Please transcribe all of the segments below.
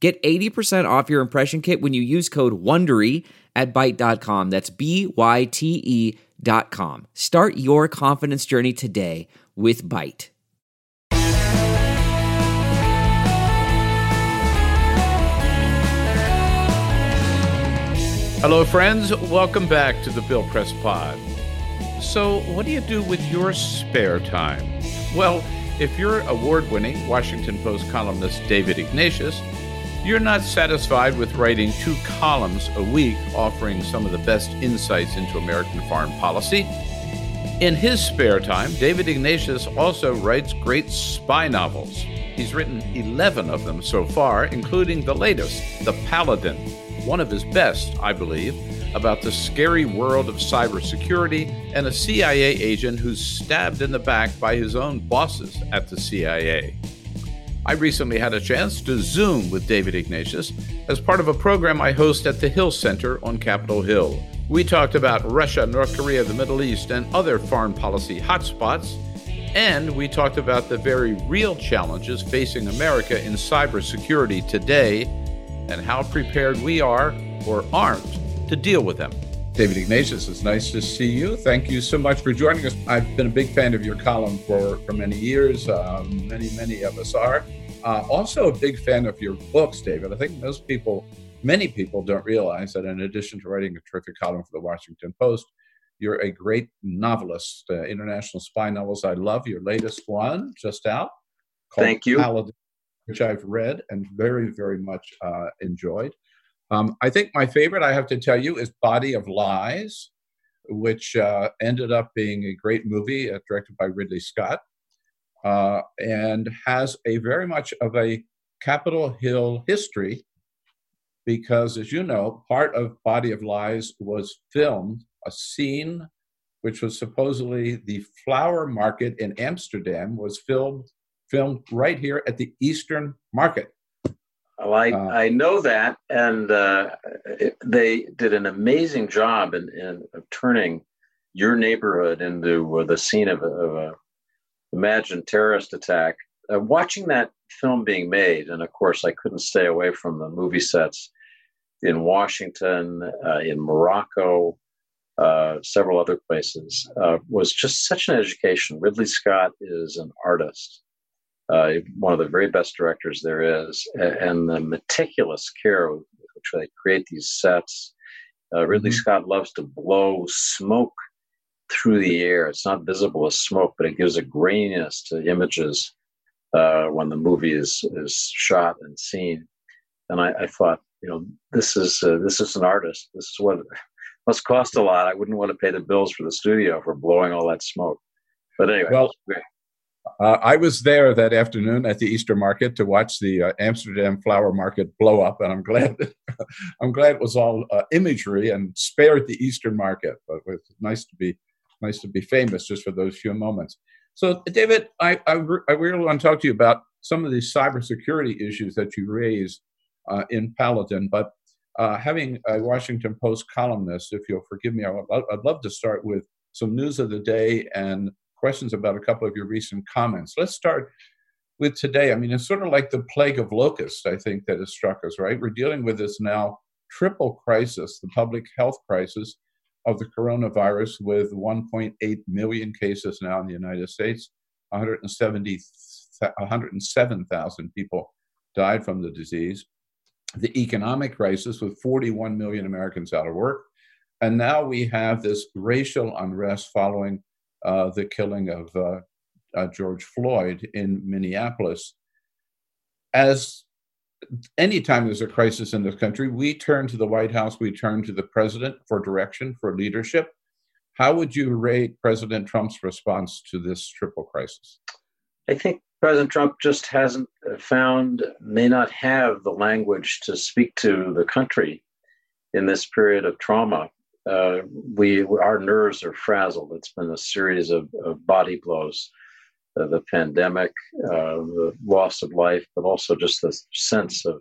Get 80% off your impression kit when you use code WONDERY at Byte.com. That's B-Y-T-E dot com. Start your confidence journey today with Byte. Hello, friends. Welcome back to the Bill Press Pod. So, what do you do with your spare time? Well, if you're award winning Washington Post columnist David Ignatius, you're not satisfied with writing two columns a week offering some of the best insights into American foreign policy. In his spare time, David Ignatius also writes great spy novels. He's written 11 of them so far, including the latest, The Paladin, one of his best, I believe, about the scary world of cybersecurity and a CIA agent who's stabbed in the back by his own bosses at the CIA. I recently had a chance to Zoom with David Ignatius as part of a program I host at the Hill Center on Capitol Hill. We talked about Russia, North Korea, the Middle East, and other foreign policy hotspots. And we talked about the very real challenges facing America in cybersecurity today and how prepared we are or aren't to deal with them. David Ignatius, it's nice to see you. Thank you so much for joining us. I've been a big fan of your column for, for many years. Um, many, many of us are. Uh, also, a big fan of your books, David. I think most people, many people, don't realize that in addition to writing a terrific column for the Washington Post, you're a great novelist. Uh, international spy novels. I love your latest one, just out. Thank you. Paladin, which I've read and very, very much uh, enjoyed. Um, I think my favorite, I have to tell you, is Body of Lies, which uh, ended up being a great movie uh, directed by Ridley Scott uh, and has a very much of a Capitol Hill history because, as you know, part of Body of Lies was filmed, a scene which was supposedly the flower market in Amsterdam was filmed filmed right here at the Eastern Market. Well, I, uh, I know that, and uh, it, they did an amazing job in, in of turning your neighborhood into uh, the scene of a, of a imagined terrorist attack. Uh, watching that film being made, and of course, I couldn't stay away from the movie sets in Washington, uh, in Morocco, uh, several other places, uh, was just such an education. Ridley Scott is an artist, uh, one of the very best directors there is, and the meticulous care with which they create these sets. Uh, Ridley mm-hmm. Scott loves to blow smoke through the air. It's not visible as smoke, but it gives a graininess to images uh, when the movie is is shot and seen. And I, I thought, you know, this is uh, this is an artist. This is what must cost a lot. I wouldn't want to pay the bills for the studio for blowing all that smoke. But anyway, well, uh, I was there that afternoon at the Eastern Market to watch the uh, Amsterdam flower market blow up, and I'm glad I'm glad it was all uh, imagery and spared the Eastern Market. But it was nice to be nice to be famous just for those few moments. So, David, I, I, I really want to talk to you about some of these cybersecurity issues that you raise uh, in Paladin. But uh, having a Washington Post columnist, if you'll forgive me, I'd love to start with some news of the day and questions about a couple of your recent comments. Let's start with today. I mean, it's sort of like the plague of locusts, I think, that has struck us, right? We're dealing with this now triple crisis, the public health crisis, of the coronavirus with 1.8 million cases now in the United States. 170, 107,000 people died from the disease. The economic crisis with 41 million Americans out of work. And now we have this racial unrest following uh, the killing of uh, uh, George Floyd in Minneapolis. As anytime there's a crisis in this country, we turn to the White House, we turn to the president for direction, for leadership. How would you rate President Trump's response to this triple crisis? I think President Trump just hasn't found, may not have the language to speak to the country in this period of trauma. Uh, we our nerves are frazzled. It's been a series of, of body blows, the pandemic, uh, the loss of life, but also just the sense of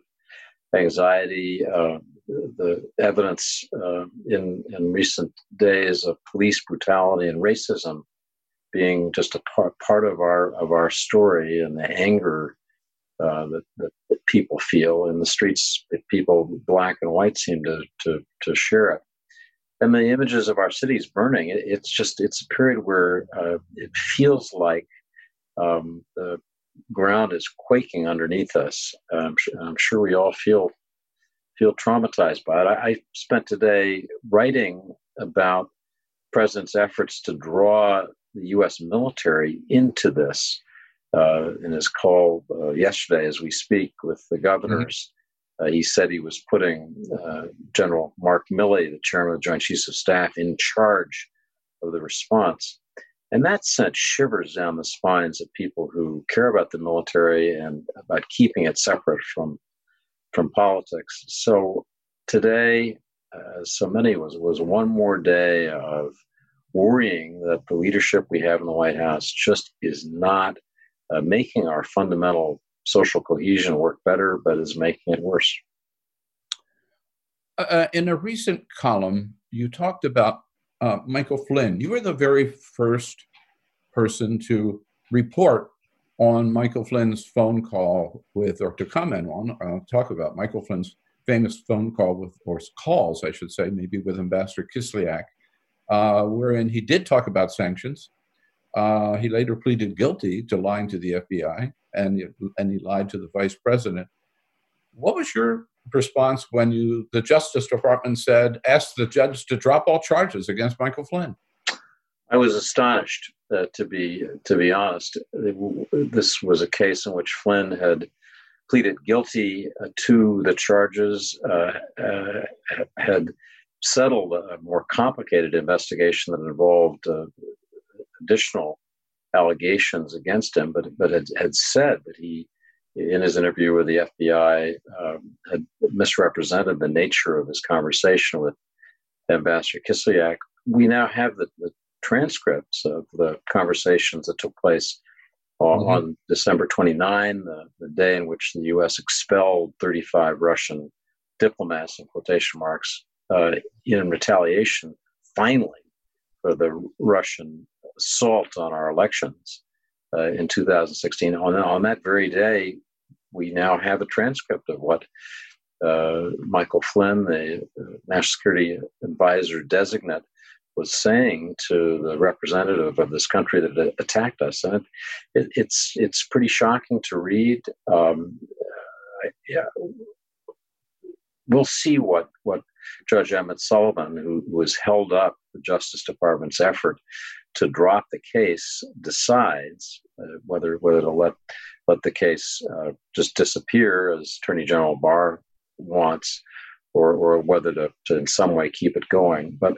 anxiety, uh, the evidence uh, in in recent days of police brutality and racism being just a part, part of our of our story and the anger uh, that, that, people feel in the streets. People, black and white, seem to to, to share it. And the images of our cities burning. It, it's just it's a period where uh, it feels like um, the ground is quaking underneath us. I'm, I'm, sure we all feel feel traumatized by it. I, I spent today writing about president's efforts to draw the U.S. military into this uh, in his call uh, yesterday, as we speak, with the governors. Mm-hmm. Uh, he said he was putting uh, General Mark Milley, the chairman of the Joint Chiefs of Staff, in charge of the response. And that sent shivers down the spines of people who care about the military and about keeping it separate from from politics. So today, uh, so many was was one more day of worrying that the leadership we have in the White House just is not uh, making our fundamental social cohesion work better, but is making it worse. Uh, uh, in a recent column, you talked about uh, Michael Flynn. You were the very first person to report on Michael Flynn's phone call with, or to comment on, uh, talk about Michael Flynn's famous phone call with, or calls, I should say, maybe with Ambassador Kislyak uh, wherein he did talk about sanctions. Uh, he later pleaded guilty to lying to the FBI, and and he lied to the vice president. What was your response when you the Justice Department said asked the judge to drop all charges against Michael Flynn? I was astonished, uh, to be to be honest. This was a case in which Flynn had pleaded guilty uh, to the charges, uh, uh, had settled a more complicated investigation that involved uh, additional allegations against him, but but had, had said that he, in his interview with the FBI, um, had misrepresented the nature of his conversation with Ambassador Kislyak. We now have the, the transcripts of the conversations that took place on, mm-hmm. on December 29, the, the day in which the U.S. expelled 35 Russian diplomats in quotation marks uh, in retaliation, finally, for the Russian assault on our elections uh, in 2016. On, on that very day, we now have a transcript of what uh, Michael Flynn, the national security advisor designate, was saying to the representative of this country that attacked us, and it, it, it's it's pretty shocking to read. Um, yeah, we'll see what what Judge Emmett Sullivan, who was held up the Justice Department's effort to drop the case, decides uh, whether whether to let let the case uh, just disappear as Attorney General Barr wants, or or whether to, to in some way keep it going. But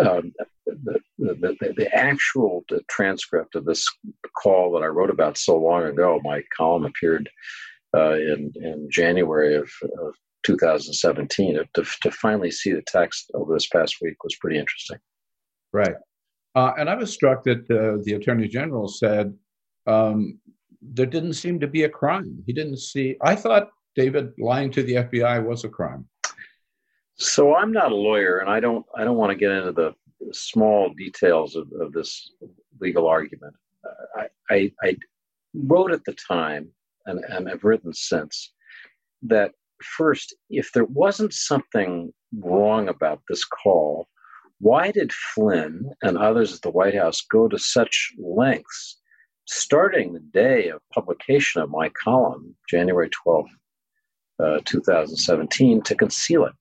um, the, the, the, actual transcript of this call that I wrote about so long ago, my column appeared uh, in in January of, of 2017. To, to finally see the text over this past week was pretty interesting. Right. Uh, and I was struck that uh, the Attorney General said um, there didn't seem to be a crime. He didn't see, I thought David lying to the FBI was a crime. So I'm not a lawyer, and I don't I don't want to get into the small details of, of this legal argument. I, I, I wrote at the time, and, and have written since, that first, if there wasn't something wrong about this call, why did Flynn and others at the White House go to such lengths, starting the day of publication of my column, January 12, uh, 2017, to conceal it?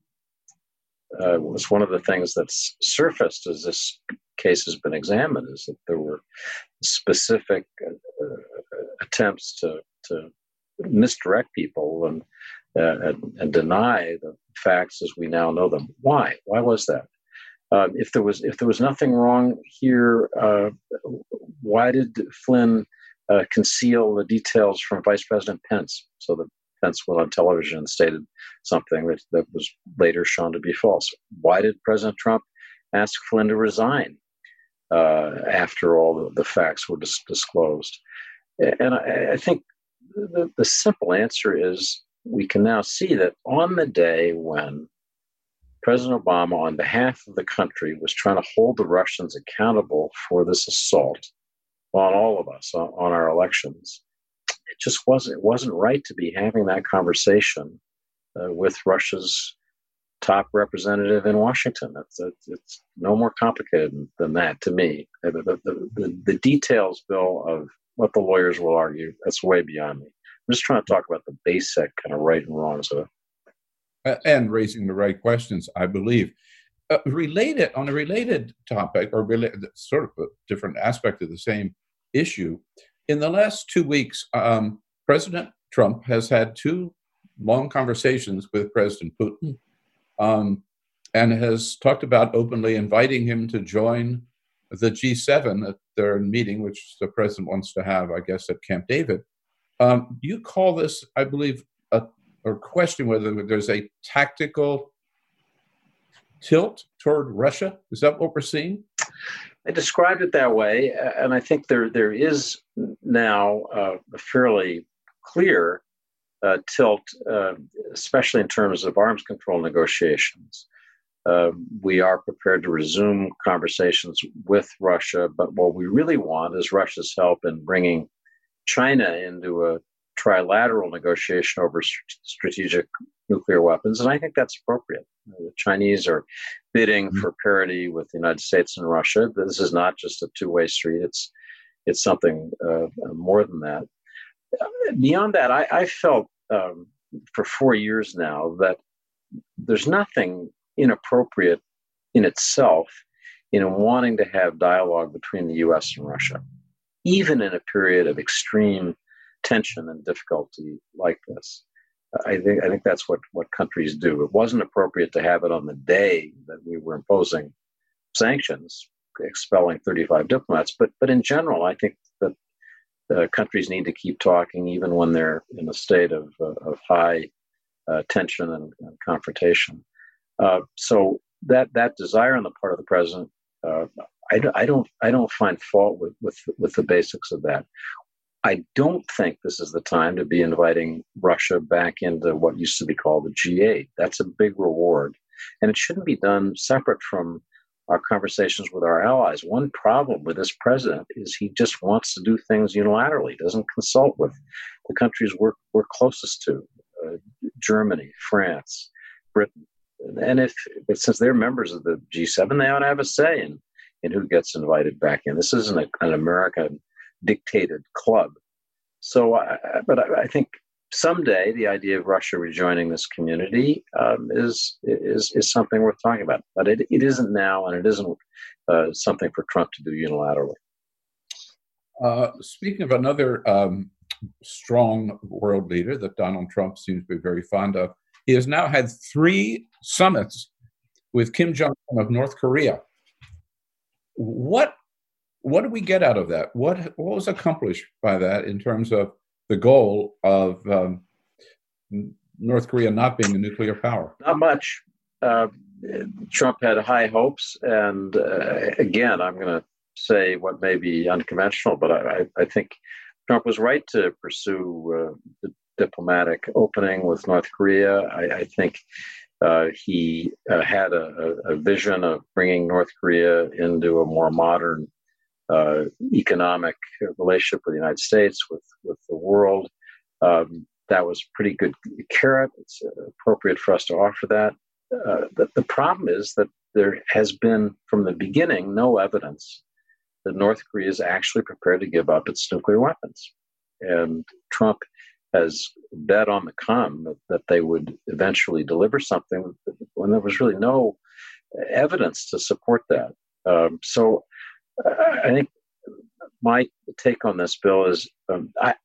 Uh, was one of the things that's surfaced as this case has been examined is that there were specific uh, attempts to, to misdirect people and uh, and, and, deny the facts as we now know them. Why? Why was that? Uh, if there was if there was nothing wrong here, uh, why did Flynn uh, conceal the details from Vice President Pence so that Pence went on television and stated something that, that was later shown to be false. Why did President Trump ask Flynn to resign uh, after all the, the facts were dis- disclosed? And I, I think the, the simple answer is we can now see that on the day when President Obama, on behalf of the country, was trying to hold the Russians accountable for this assault on all of us, on, on our elections, it just wasn't it wasn't right to be having that conversation uh, with Russia's top representative in Washington. It's, it's, no more complicated than that to me. The, the, the, the, details, Bill, of what the lawyers will argue, that's way beyond me. I'm just trying to talk about the basic kind of right and wrongs of. And raising the right questions, I believe. Uh, related on a related topic, or related, sort of a different aspect of the same issue, in the last two weeks, um, President Trump has had two long conversations with President Putin um, and has talked about openly inviting him to join the G7 at their meeting, which the president wants to have, I guess, at Camp David. Um, you call this, I believe, a, or question whether there's a tactical tilt toward Russia. Is that what we're seeing? I described it that way, and I think there there is now a fairly clear uh, tilt, uh, especially in terms of arms control negotiations. Uh, we are prepared to resume conversations with Russia, but what we really want is Russia's help in bringing China into a trilateral negotiation over strategic nuclear weapons, and I think that's appropriate. The Chinese are bidding mm-hmm. for parity with the United States and Russia. This is not just a two-way street; it's it's something uh, more than that. Beyond that, I, I felt um, for four years now that there's nothing inappropriate in itself in wanting to have dialogue between the U.S. and Russia, even in a period of extreme tension and difficulty like this. I think I think that's what what countries do. It wasn't appropriate to have it on the day that we were imposing sanctions, expelling 35 diplomats. But but in general, I think that uh, countries need to keep talking even when they're in a state of uh, of high uh, tension and, and confrontation. Uh, so that that desire on the part of the president, uh, I, I don't I don't find fault with with with the basics of that. I don't think this is the time to be inviting Russia back into what used to be called the G8. That's a big reward. And it shouldn't be done separate from our conversations with our allies. One problem with this president is he just wants to do things unilaterally, doesn't consult with the countries we're, we're closest to uh, Germany, France, Britain. And if, since they're members of the G7, they ought to have a say in, in who gets invited back in. This isn't a, an American dictated club. So, I, but I, I, think someday the idea of Russia rejoining this community um, is is is something worth talking about. But it, it isn't now, and it isn't uh, something for Trump to do unilaterally. Uh, speaking of another um, strong world leader that Donald Trump seems to be very fond of, he has now had three summits with Kim Jong Un of North Korea. What what did we get out of that? What what was accomplished by that in terms of the goal of um, North Korea not being a nuclear power? Not much. Uh, Trump had high hopes, and uh, again, I'm going to say what may be unconventional, but I, I think Trump was right to pursue uh, the diplomatic opening with North Korea. I, I think uh, he uh, had a, a, vision of bringing North Korea into a more modern uh, economic relationship with the United States, with with the world. Um, that was pretty good carrot. It's appropriate for us to offer that. Uh, the, the problem is that there has been, from the beginning, no evidence that North Korea is actually prepared to give up its nuclear weapons. And Trump has bet on the come that, that they would eventually deliver something when there was really no evidence to support that. Um, so I think my take on this, Bill, is um, I,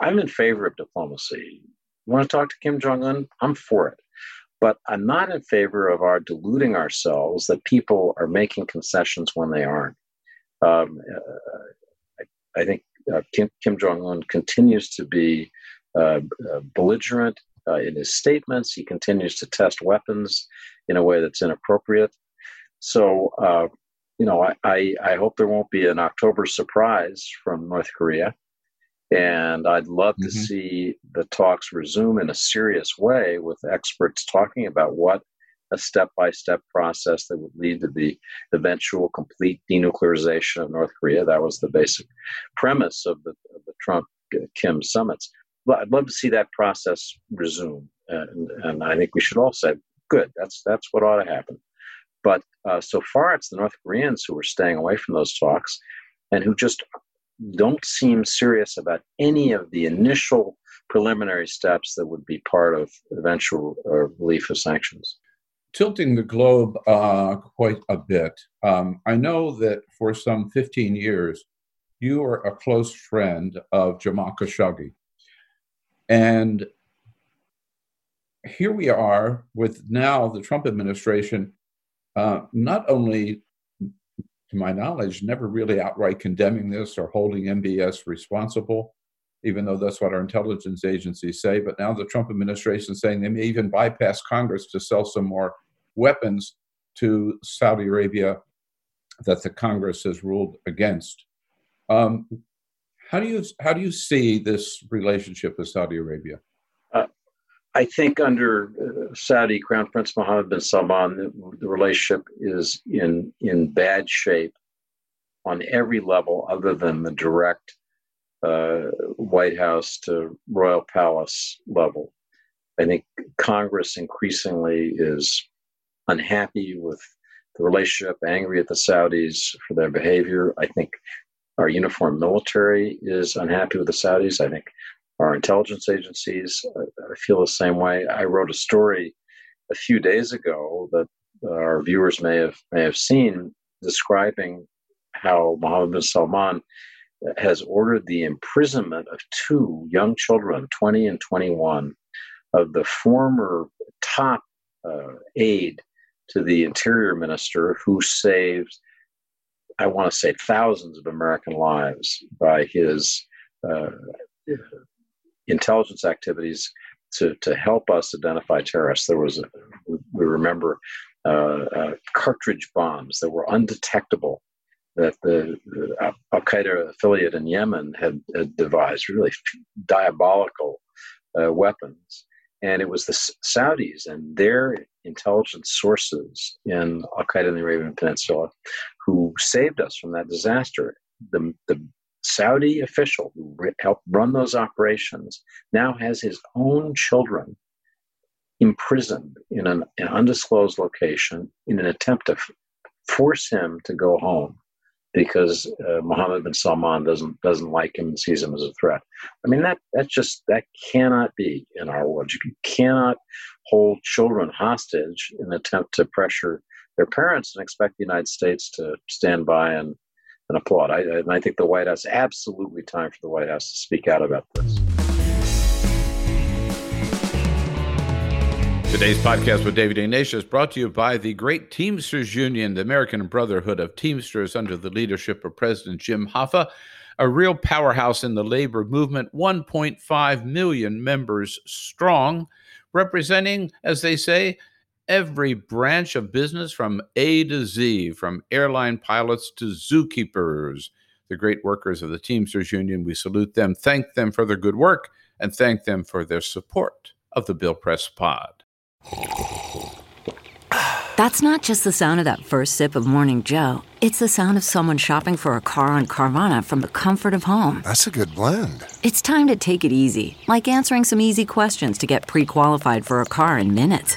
I'm in favor of diplomacy. Want to talk to Kim Jong un? I'm for it. But I'm not in favor of our deluding ourselves that people are making concessions when they aren't. Um, uh, I, I, think uh, Kim, Kim Jong Un continues to be uh, uh, belligerent uh, in his statements. He continues to test weapons in a way that's inappropriate. So, uh, you know, I, I, I, hope there won't be an October surprise from North Korea. And I'd love mm-hmm. to see the talks resume in a serious way with experts talking about what a step by step process that would lead to the eventual complete denuclearization of North Korea. That was the basic premise of the, of the Trump Kim summits. But I'd love to see that process resume. And, and I think we should all say, good, that's, that's what ought to happen. But uh, so far, it's the North Koreans who are staying away from those talks and who just don't seem serious about any of the initial preliminary steps that would be part of eventual uh, relief of sanctions. Tilting the globe uh, quite a bit, um, I know that for some 15 years, you are a close friend of Jamal Khashoggi. And here we are with now the Trump administration uh, not only, to my knowledge, never really outright condemning this or holding MBS responsible, even though that's what our intelligence agencies say, but now the Trump administration is saying they may even bypass Congress to sell some more weapons to Saudi Arabia that the Congress has ruled against. Um, how do you how do you see this relationship with Saudi Arabia? I think under uh, Saudi Crown Prince Mohammed bin Salman, the, the, relationship is in in bad shape on every level, other than the direct uh, White House to Royal Palace level. I think Congress increasingly is unhappy with the relationship, angry at the Saudis for their behavior. I think our uniformed military is unhappy with the Saudis. I think our intelligence agencies I feel the same way. I wrote a story a few days ago that our viewers may have may have seen describing how Mohammed bin Salman has ordered the imprisonment of two young children, 20 and 21, of the former top uh, aide to the interior minister who saved, I want to say, thousands of American lives by his uh, intelligence activities to, to help us identify terrorists. There was, a, we remember, uh, uh, cartridge bombs that were undetectable that the, the Al Qaeda affiliate in Yemen had, had, devised, really diabolical uh, weapons. And it was the Saudis and their intelligence sources in Al Qaeda in the Arabian Peninsula who saved us from that disaster. The, the Saudi official who helped run those operations now has his own children imprisoned in an, an undisclosed location in an attempt to f- force him to go home because uh, Mohammed bin Salman doesn't doesn't like him and sees him as a threat. I mean that that just that cannot be in our world. You cannot hold children hostage in an attempt to pressure their parents and expect the United States to stand by and and applaud. I, and I think the White House, absolutely time for the White House to speak out about this. Today's podcast with David Ignatius is brought to you by the Great Teamsters Union, the American Brotherhood of Teamsters under the leadership of President Jim Hoffa, a real powerhouse in the labor movement, 1.5 million members strong, representing, as they say, every branch of business from A to Z, from airline pilots to zookeepers, the great workers of the Teamsters Union. We salute them, thank them for their good work, and thank them for their support of the Bill Press Pod. That's not just the sound of that first sip of Morning Joe. It's the sound of someone shopping for a car on Carvana from the comfort of home. That's a good blend. It's time to take it easy, like answering some easy questions to get pre qualified for a car in minutes.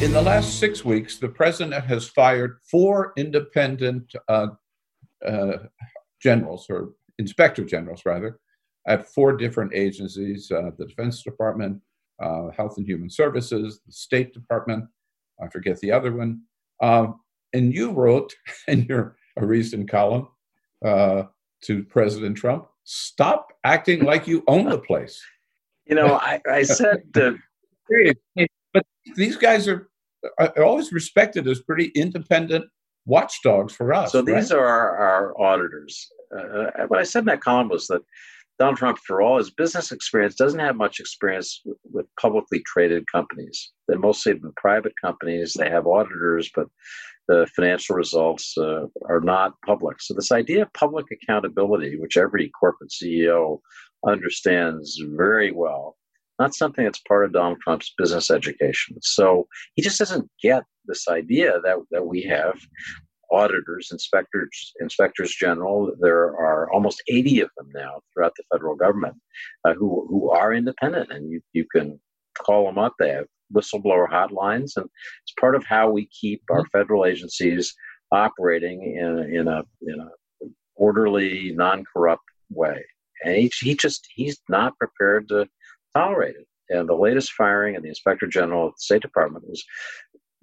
In the last six weeks, the president has fired four independent uh, uh, generals or inspector generals rather, at four different agencies uh, the Defense Department, uh, Health and Human Services, the State Department, I forget the other one. Um, and you wrote in your a recent column uh, to President Trump stop acting like you own the place. You know, I, I said that. but these guys are, are always respected as pretty independent watchdogs for us. So these right? are our, our auditors. Uh, uh, what I said in that column was that Donald Trump, for all his business experience, doesn't have much experience with, with publicly traded companies. They're mostly been private companies. They have auditors, but the financial results uh, are not public. So this idea of public accountability, which every corporate CEO understands very well, not something that's part of Donald Trump's business education. So he just doesn't get this idea that, that we have auditors, inspectors, inspectors general. There are almost 80 of them now throughout the federal government uh, who, who are independent, and you, you can call them up. They have whistleblower hotlines, and it's part of how we keep our mm-hmm. federal agencies operating in, in a in a orderly, non-corrupt way. And he, he just he's not prepared to tolerate it. And the latest firing of the Inspector General of the State Department was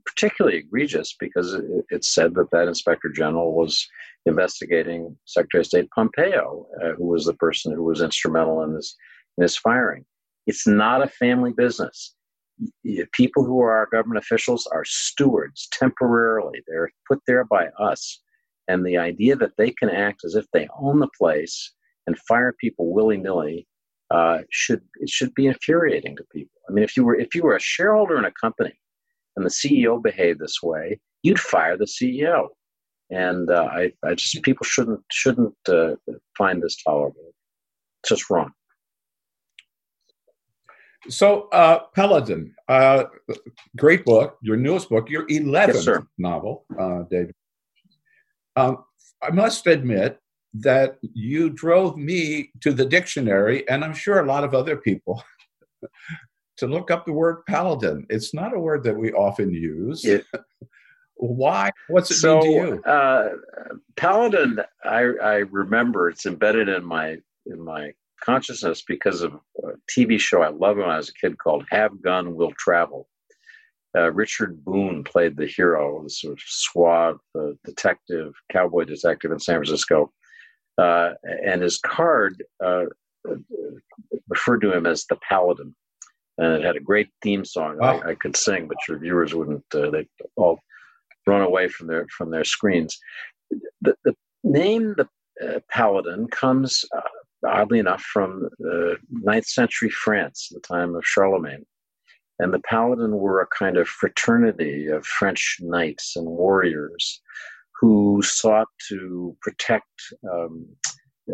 particularly egregious because it, it, said that that inspector general was investigating Secretary of State Pompeo, uh, who was the person who was instrumental in this in this firing. It's not a family business. People who are our government officials are stewards temporarily. They're put there by us. And the idea that they can act as if they own the place and fire people willy nilly uh, should it should be infuriating to people. I mean, if you were if you were a shareholder in a company and the CEO behaved this way, you'd fire the CEO. And uh, I, I just people shouldn't shouldn't uh, find this tolerable. It's just wrong. So, uh, Paladin, uh, great book, your newest book, your 11th yes, novel, uh, David. Um, I must admit that you drove me to the dictionary, and I'm sure a lot of other people, to look up the word paladin. It's not a word that we often use. Yeah. Why? What's it so, mean to you? Uh, paladin, I, I remember it's embedded in my in my consciousness because of a TV show I loved when I was a kid called Have Gun Will Travel. Uh, Richard Boone played the hero, the sort of suave uh, detective, cowboy detective in San Francisco. Uh, and his card uh, referred to him as the Paladin and it had a great theme song I, I, could sing, but your viewers wouldn't. Uh, they all run away from their from their screens. The, the name the uh, Paladin comes uh, oddly enough from the ninth century France, the time of Charlemagne, and the Paladin were a kind of fraternity of French knights and warriors who sought to protect. Um,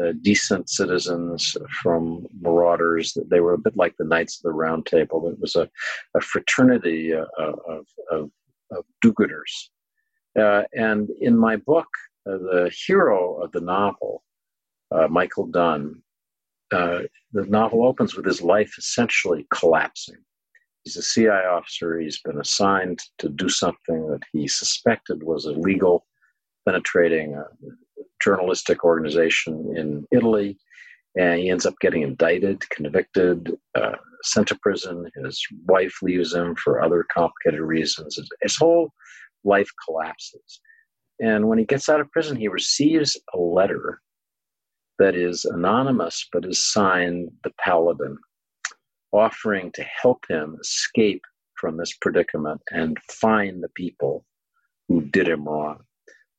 uh, decent citizens from marauders. They were a bit like the Knights of the Round Table. It was a, a fraternity uh, of, of, of do-gooders. Uh, and in my book, uh, the hero of the novel, uh, Michael Dunn, uh, the novel opens with his life essentially collapsing. He's a CI officer. He's been assigned to do something that he suspected was illegal, penetrating a journalistic organization in Italy. And he ends up getting indicted, convicted, uh, sent to prison. His wife leaves him for other complicated reasons. His whole life collapses. And when he gets out of prison, he receives a letter that is anonymous but is signed the Paladin offering to help him escape from this predicament and find the people who did him wrong.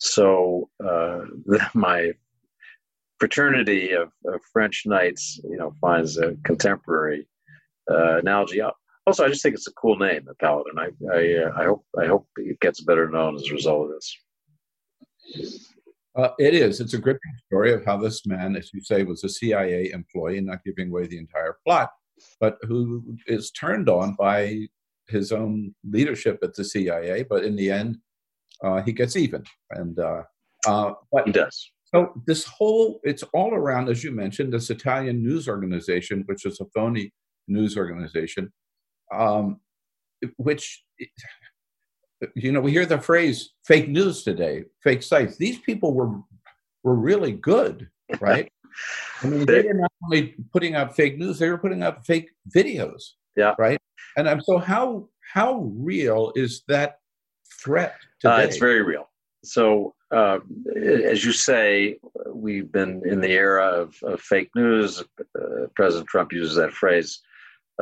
So uh, my fraternity of, of, French knights, you know, finds a contemporary uh, analogy. Also, I just think it's a cool name, the Paladin. I I, uh, I hope I hope it gets better known as a result of this. Uh, it is. It's a gripping story of how this man, as you say, was a CIA employee, not giving away the entire plot, but who is turned on by his own leadership at the CIA. But in the end, uh, he gets even, and uh, uh, but he does. So this whole it's all around, as you mentioned, this Italian news organization, which is a phony news organization, um, which you know we hear the phrase fake news today, fake sites. These people were were really good, right? I mean, they were not only putting out fake news; they were putting out fake videos. Yeah. Right. And um, so, how how real is that threat? Uh, it's very real. So, uh, as you say, we've been in the era of, of fake news. Uh, President Trump uses that phrase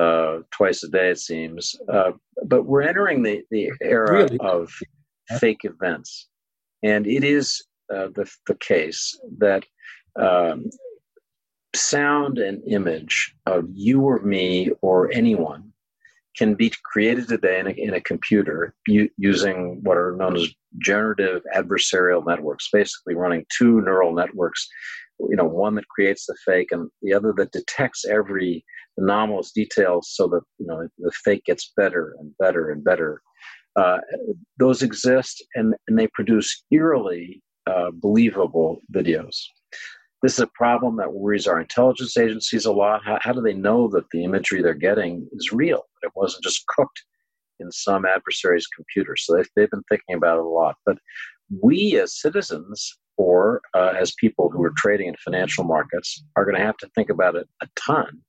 uh, twice a day, it seems. Uh, but we're entering the, the era really? of fake events. And it is uh, the, the case that um, sound and image of you or me or anyone can be created today in a, in a computer u- using what are known as generative adversarial networks, basically running two neural networks, you know, one that creates the fake and the other that detects every anomalous detail so that, you know, the fake gets better and better and better. Uh, those exist and, and they produce eerily uh, believable videos. This is a problem that worries our intelligence agencies a lot. How, how do they know that the imagery they're getting is real? It wasn't just cooked in some adversary's computer. So they've, they've been thinking about it a lot. But we as citizens or uh, as people who are trading in financial markets are going to have to think about it a ton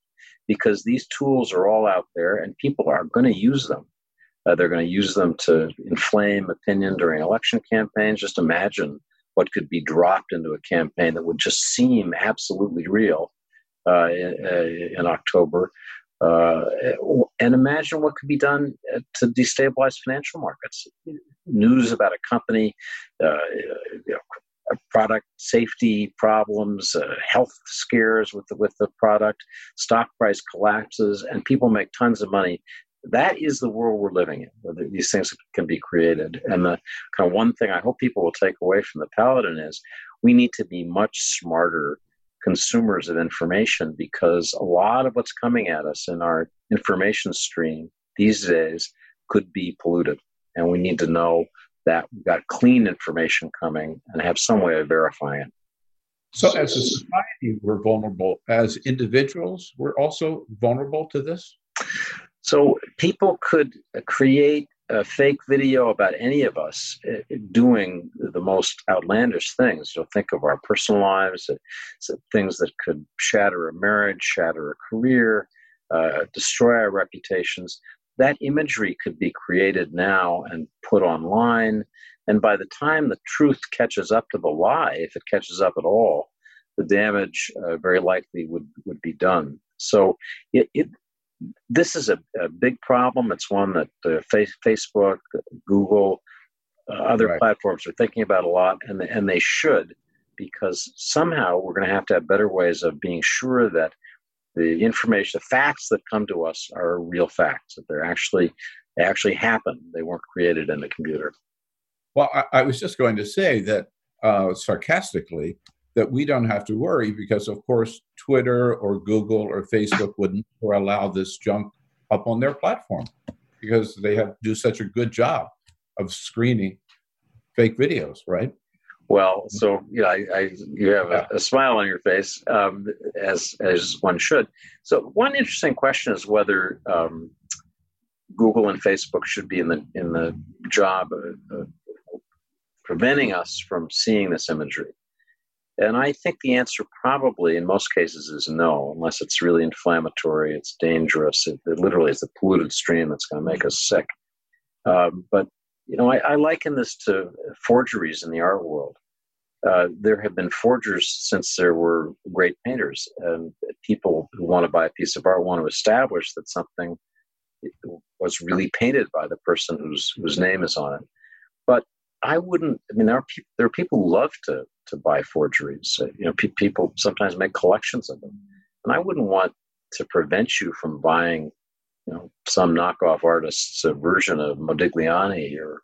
because these tools are all out there and people are going to use them. Uh, they're going to use them to inflame opinion during election campaigns. Just imagine what could be dropped into a campaign that would just seem absolutely real uh, in, uh, in, October. Uh, and imagine what could be done uh, to destabilize financial markets. News about a company, uh, you know, product safety problems, uh, health scares with the, with the product, stock price collapses, and people make tons of money that is the world we're living in where these things can be created. And the kind of one thing i hope people will take away from the paladin is we need to be much smarter consumers of information because a lot of what's coming at us in our information stream these days could be polluted. And we need to know that we've got clean information coming and have some way of verifying it. So as a society we're vulnerable. As individuals we're also vulnerable to this so people could create a fake video about any of us uh, doing the most outlandish things. You'll think of our personal lives, uh, things that could shatter a marriage, shatter a career, uh, destroy our reputations. That imagery could be created now and put online. And by the time the truth catches up to the lie, if it catches up at all, the damage uh, very likely would, would be done. So it, it, this is a, a, big problem. It's one that uh, face, Facebook, Google, uh, other right. platforms are thinking about a lot, and and they should, because somehow we're going to have to have better ways of being sure that the information, the facts that come to us are real facts. That they're actually they actually happen. They weren't created in a computer. Well, I, I was just going to say that uh, sarcastically that we don't have to worry because, of course, Twitter or Google or Facebook wouldn't allow this junk up on their platform because they have do such a good job of screening fake videos, right? Well, so yeah, I, I you have a, a, smile on your face, um, as as one should. So one interesting question is whether um, Google and Facebook should be in the in the job of, of preventing us from seeing this imagery. And I think the answer probably in most cases is no, unless it's really inflammatory, it's dangerous. It, it literally is a polluted stream that's going to make us sick. Um, but, you know, I, I, liken this to forgeries in the art world. Uh, there have been forgers since there were great painters, and people who want to buy a piece of art want to establish that something was really painted by the person whose whose name is on it. But I wouldn't. I mean, there are people. There are people who love to to buy forgeries. Uh, you know, pe- people sometimes make collections of them, and I wouldn't want to prevent you from buying, you know, some knockoff artist's version of Modigliani or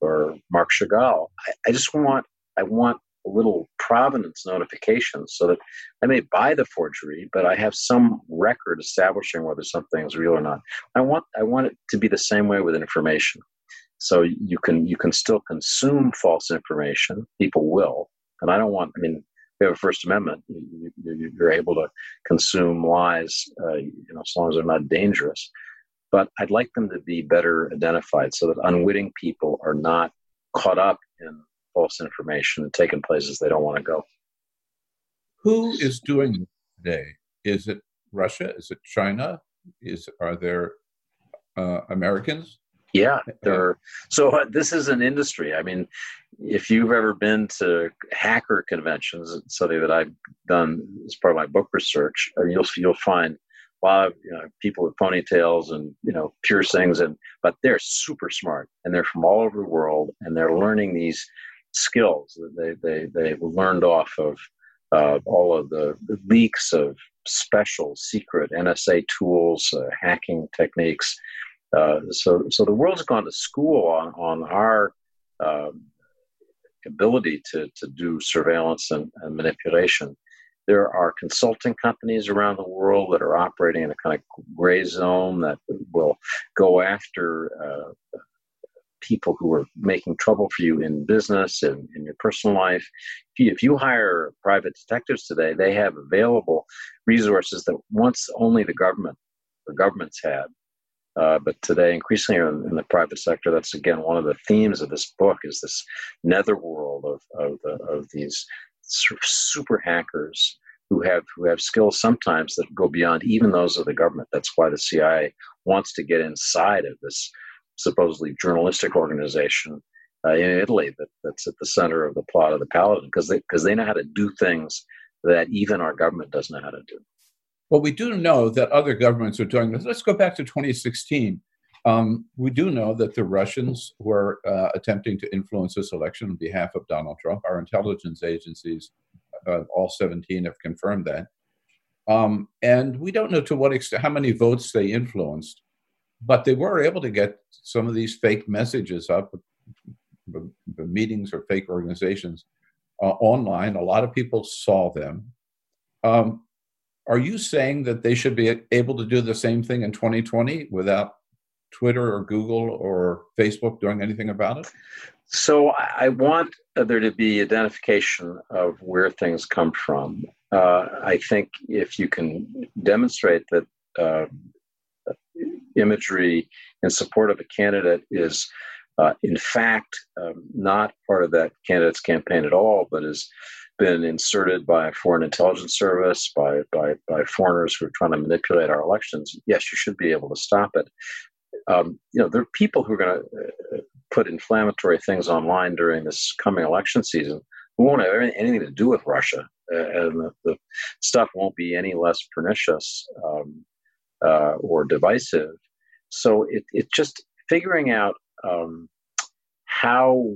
or Marc Chagall. I, I just want. I want a little provenance notification so that I may buy the forgery, but I have some record establishing whether something is real or not. I want I want it to be the same way with information. So you can you can still consume false information. People will, and I don't want. I mean, we have a First Amendment. You, are able to consume lies, uh, you know, as long as they're not dangerous. But I'd like them to be better identified so that unwitting people are not caught up in false information and taken places they don't want to go. Who is doing today? Is it Russia? Is it China? Is are there uh, Americans? Yeah, there. So uh, this is an industry. I mean, if you've ever been to hacker conventions, something that I've done as part of my book research, mean, you'll you'll find a lot of you know, people with ponytails and you know piercings, and but they're super smart and they're from all over the world and they're learning these skills that they they they've learned off of uh, all of the, the, leaks of special secret NSA tools, uh, hacking techniques uh, so, so the world's gone to school on, on our um, ability to, to do surveillance and, and, manipulation. There are consulting companies around the world that are operating in a kind of gray zone that will go after uh, people who are making trouble for you in business and in your personal life. If you, if you hire private detectives today, they have available resources that once only the government or governments had. Uh, but today, increasingly in, the private sector, that's again one of the themes of this book is this netherworld of of, the, of these super hackers who have who have skills sometimes that go beyond even those of the government. That's why the CIA wants to get inside of this supposedly journalistic organization uh, in Italy that, that's at the center of the plot of the Paladin because they because they know how to do things that even our government doesn't know how to do. Well, we do know that other governments are doing this. Let's go back to 2016. Um, we do know that the Russians were uh, attempting to influence this election on behalf of Donald Trump. Our intelligence agencies, uh, all 17, have confirmed that. Um, and we don't know to what extent, how many votes they influenced, but they were able to get some of these fake messages up, meetings or fake organizations uh, online. A lot of people saw them. Um, are you saying that they should be able to do the same thing in 2020 without Twitter or Google or Facebook doing anything about it? So I want there to be identification of where things come from. Uh, I think if you can demonstrate that uh, imagery in support of a candidate is, uh, in fact, um, not part of that candidate's campaign at all, but is been inserted by a foreign intelligence service, by, by, by foreigners who are trying to manipulate our elections, yes, you should be able to stop it. Um, you know, there are people who are going to uh, put inflammatory things online during this coming election season who won't have anything to do with Russia, and the, the, stuff won't be any less pernicious um, uh, or divisive. So it, it just figuring out um, how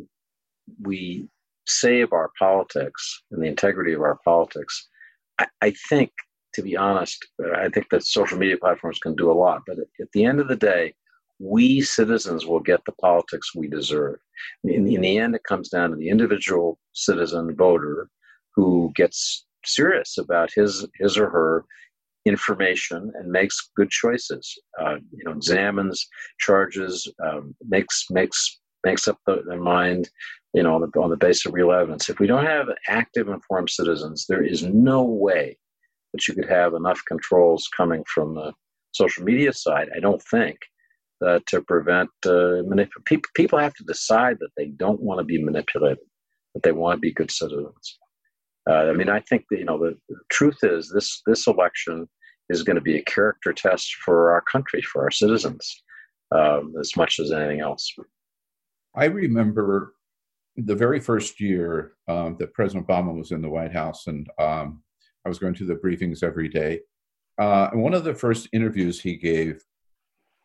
we save our politics and the integrity of our politics, I, I think, to be honest, I think that social media platforms can do a lot. But at the end of the day, we citizens will get the politics we deserve. In, in, the end, it comes down to the individual citizen voter who gets serious about his his or her information and makes good choices. Uh, you know, examines charges, um, makes makes makes up the, their mind, you know, on the, on the basis of real evidence. If we don't have active, informed citizens, there is no way that you could have enough controls coming from the social media side, I don't think, uh, to prevent uh, manip- people. People have to decide that they don't want to be manipulated, that they want to be good citizens. Uh, I mean, I think that, you know the, the truth is this this election is going to be a character test for our country, for our citizens, um, as much as anything else. I remember the very first year um, that President Obama was in the White House, and um, I was going to the briefings every day. Uh, and one of the first interviews he gave,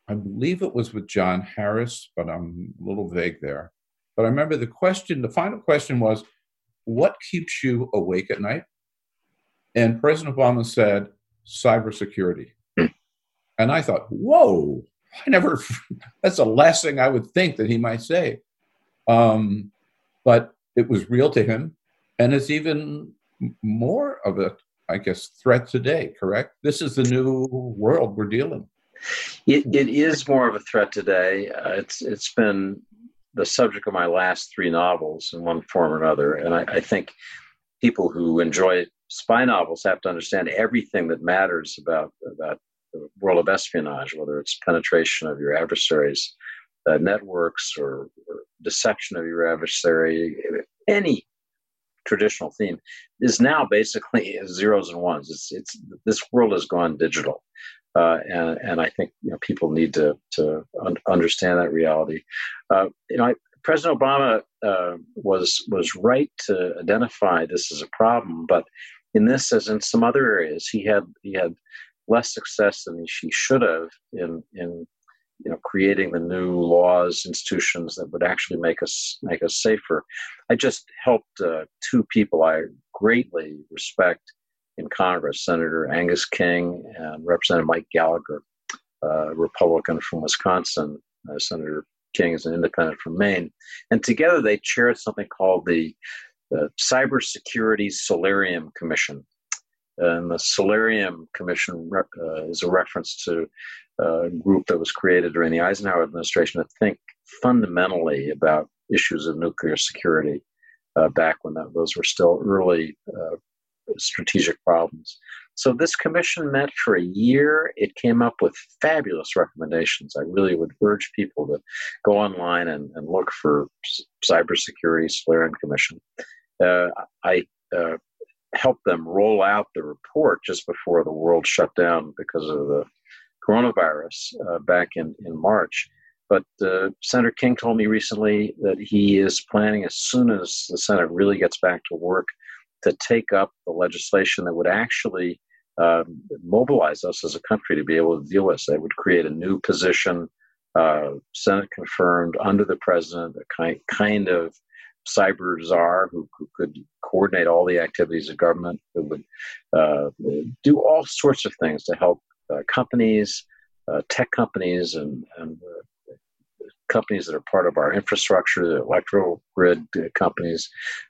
I believe it was with John Harris, but I'm a little vague there. But I remember the question, the final question was, What keeps you awake at night? And President Obama said, Cybersecurity. And I thought, Whoa, I never, that's the last thing I would think that he might say. Um, but it was real to him. And it's even more of a, I guess, threat today, correct? This is the new world we're dealing. It, it is more of a threat today. Uh, it's it's been the subject of my last three novels in one form or another, and I, I think people who enjoy spy novels have to understand everything that matters about about the world of espionage, whether it's penetration of your adversaries' uh, networks or, or, deception of your adversary, any traditional theme is now basically zeros and ones. It's it's this world has gone digital, uh, and and I think you know people need to to un- understand that reality. Uh, you know, I, President Obama uh, was was right to identify this as a problem, but in this, as in some other areas, he had he had less success than he should have in in you know creating the new laws institutions that would actually make us make us safer. I just helped uh, two people i greatly respect in congress senator angus king and representative mike gallagher uh, republican from wisconsin. Uh, senator king is an independent from maine. And together they chaired something called the, the cybersecurity solarium commission. And the Solarium Commission uh, is a reference to group that was created during the Eisenhower administration to think fundamentally about issues of nuclear security uh, back when that, those were still early uh, strategic problems. So this commission met for a year. It came up with fabulous recommendations. I really would urge people to go online and, and look for Cybersecurity Solarium Commission. Uh, I uh, helped them roll out the report just before the world shut down because of the coronavirus uh, back in, in March. But uh, Senator King told me recently that he is planning, as soon as the Senate really gets back to work, to take up the legislation that would actually um, mobilize us as a country to be able to deal with. They would create a new position, uh, Senate confirmed under the president, a kind kind of cyber czar who, who, could coordinate all the activities of government, who would uh, do all sorts of things to help companies, uh, tech companies, and, and uh, companies that are part of our infrastructure, the electrical grid companies,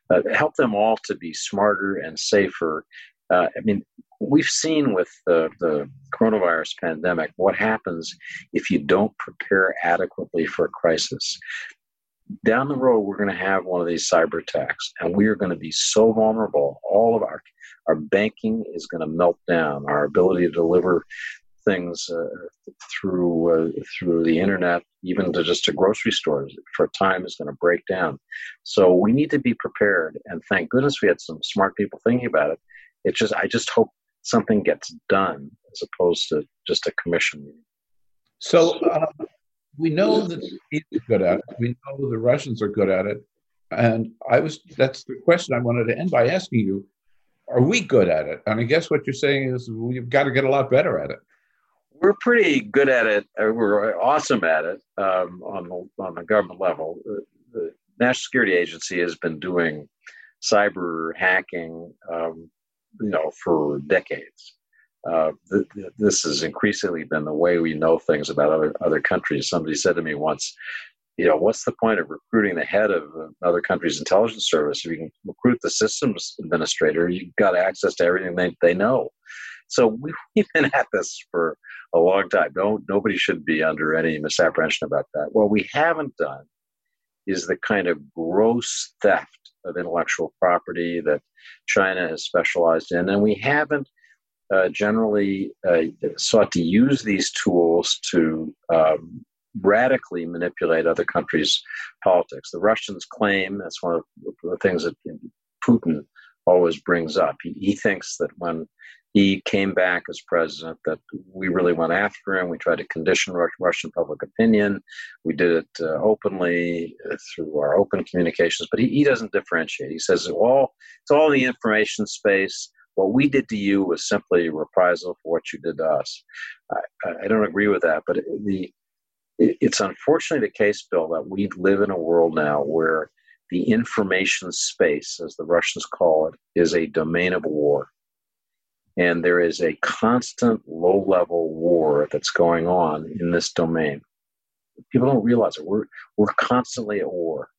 uh, help them all to be smarter and safer. Uh, I mean, we've seen with the, the coronavirus pandemic what happens if you don't prepare adequately for a crisis down the road we're going to have one of these cyber attacks and we are going to be so vulnerable. All of our our banking is going to melt down. Our ability to deliver things uh, through uh, through the internet even to just to grocery stores for a time is going to break down. So we need to be prepared and thank goodness we had some smart people thinking about it. It's just i just hope something gets done as opposed to just a commission so uh, we know that he's good at it. We know the Russians are good at it. And I was that's the question I wanted to end by asking you. Are we good at it? And I guess what you're saying is we've got to get a lot better at it. We're pretty good at it. Uh, we're awesome at it um, on the on the government level. The National Security Agency has been doing cyber hacking, um, you know, for decades uh, th- th- this has increasingly been the way we know things about other other countries. Somebody said to me once, you know, what's the point of recruiting the head of another country's intelligence service? If you can recruit the systems administrator, you've got access to everything they, they know. So we've been at this for a long time. Don't nobody should be under any misapprehension about that. What we haven't done is the kind of gross theft of intellectual property that China has specialized in, and we haven't uh, generally uh, sought to use these tools to um, radically manipulate other countries' politics. The Russians claim that's one of the things that Putin always brings up. He, he thinks that when he came back as president that we really went after him. We tried to condition Russian public opinion. We did it uh, openly uh, through our open communications, but he, he doesn't differentiate. He says all, it's all in the information space. What we did to you was simply reprisal for what you did to us. I, I don't agree with that, but the it's unfortunately the case, Bill, that we live in a world now where the information space, as the Russians call it, is a domain of war and there is a constant low level war that's going on in this domain. People don't realize it. We're, we're constantly at war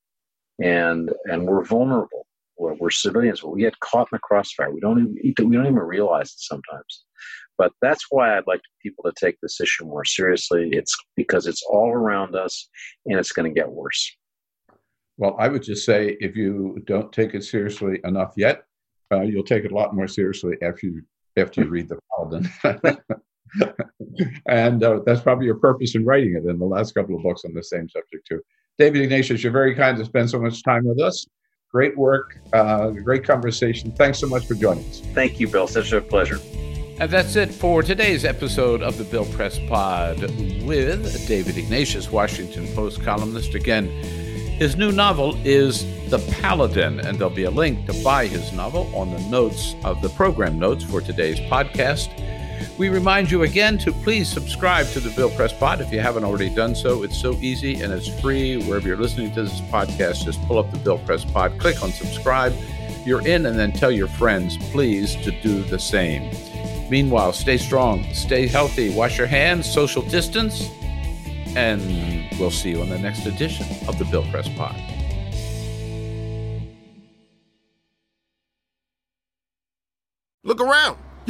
and, and we're vulnerable. We're, we're civilians, but we get caught in the crossfire. We don't, even, we don't even realize it sometimes. But that's why I'd like people to take this issue more seriously. It's because it's all around us and it's going to get worse. Well, I would just say if you don't take it seriously enough yet, uh, you'll take it a lot more seriously after you after you read the Paladin. and uh, that's probably your purpose in writing it in the last couple of books on the same subject too. David Ignatius, you're very kind to spend so much time with us. Great work, uh, great conversation. Thanks so much for joining us. Thank you, Bill. Such a pleasure. And that's it for today's episode of the Bill Press Pod with David Ignatius, Washington Post columnist. Again, his new novel is The Paladin, and there'll be a link to buy his novel on the notes of the program notes for today's podcast. We remind you again to please subscribe to the Bill Press Pod if you haven't already done so. It's so easy and it's free. Wherever you're listening to this podcast, just pull up the Bill Press Pod, click on subscribe. You're in, and then tell your friends, please, to do the same. Meanwhile, stay strong, stay healthy, wash your hands, social distance, and we'll see you on the next edition of the Bill Press Pod.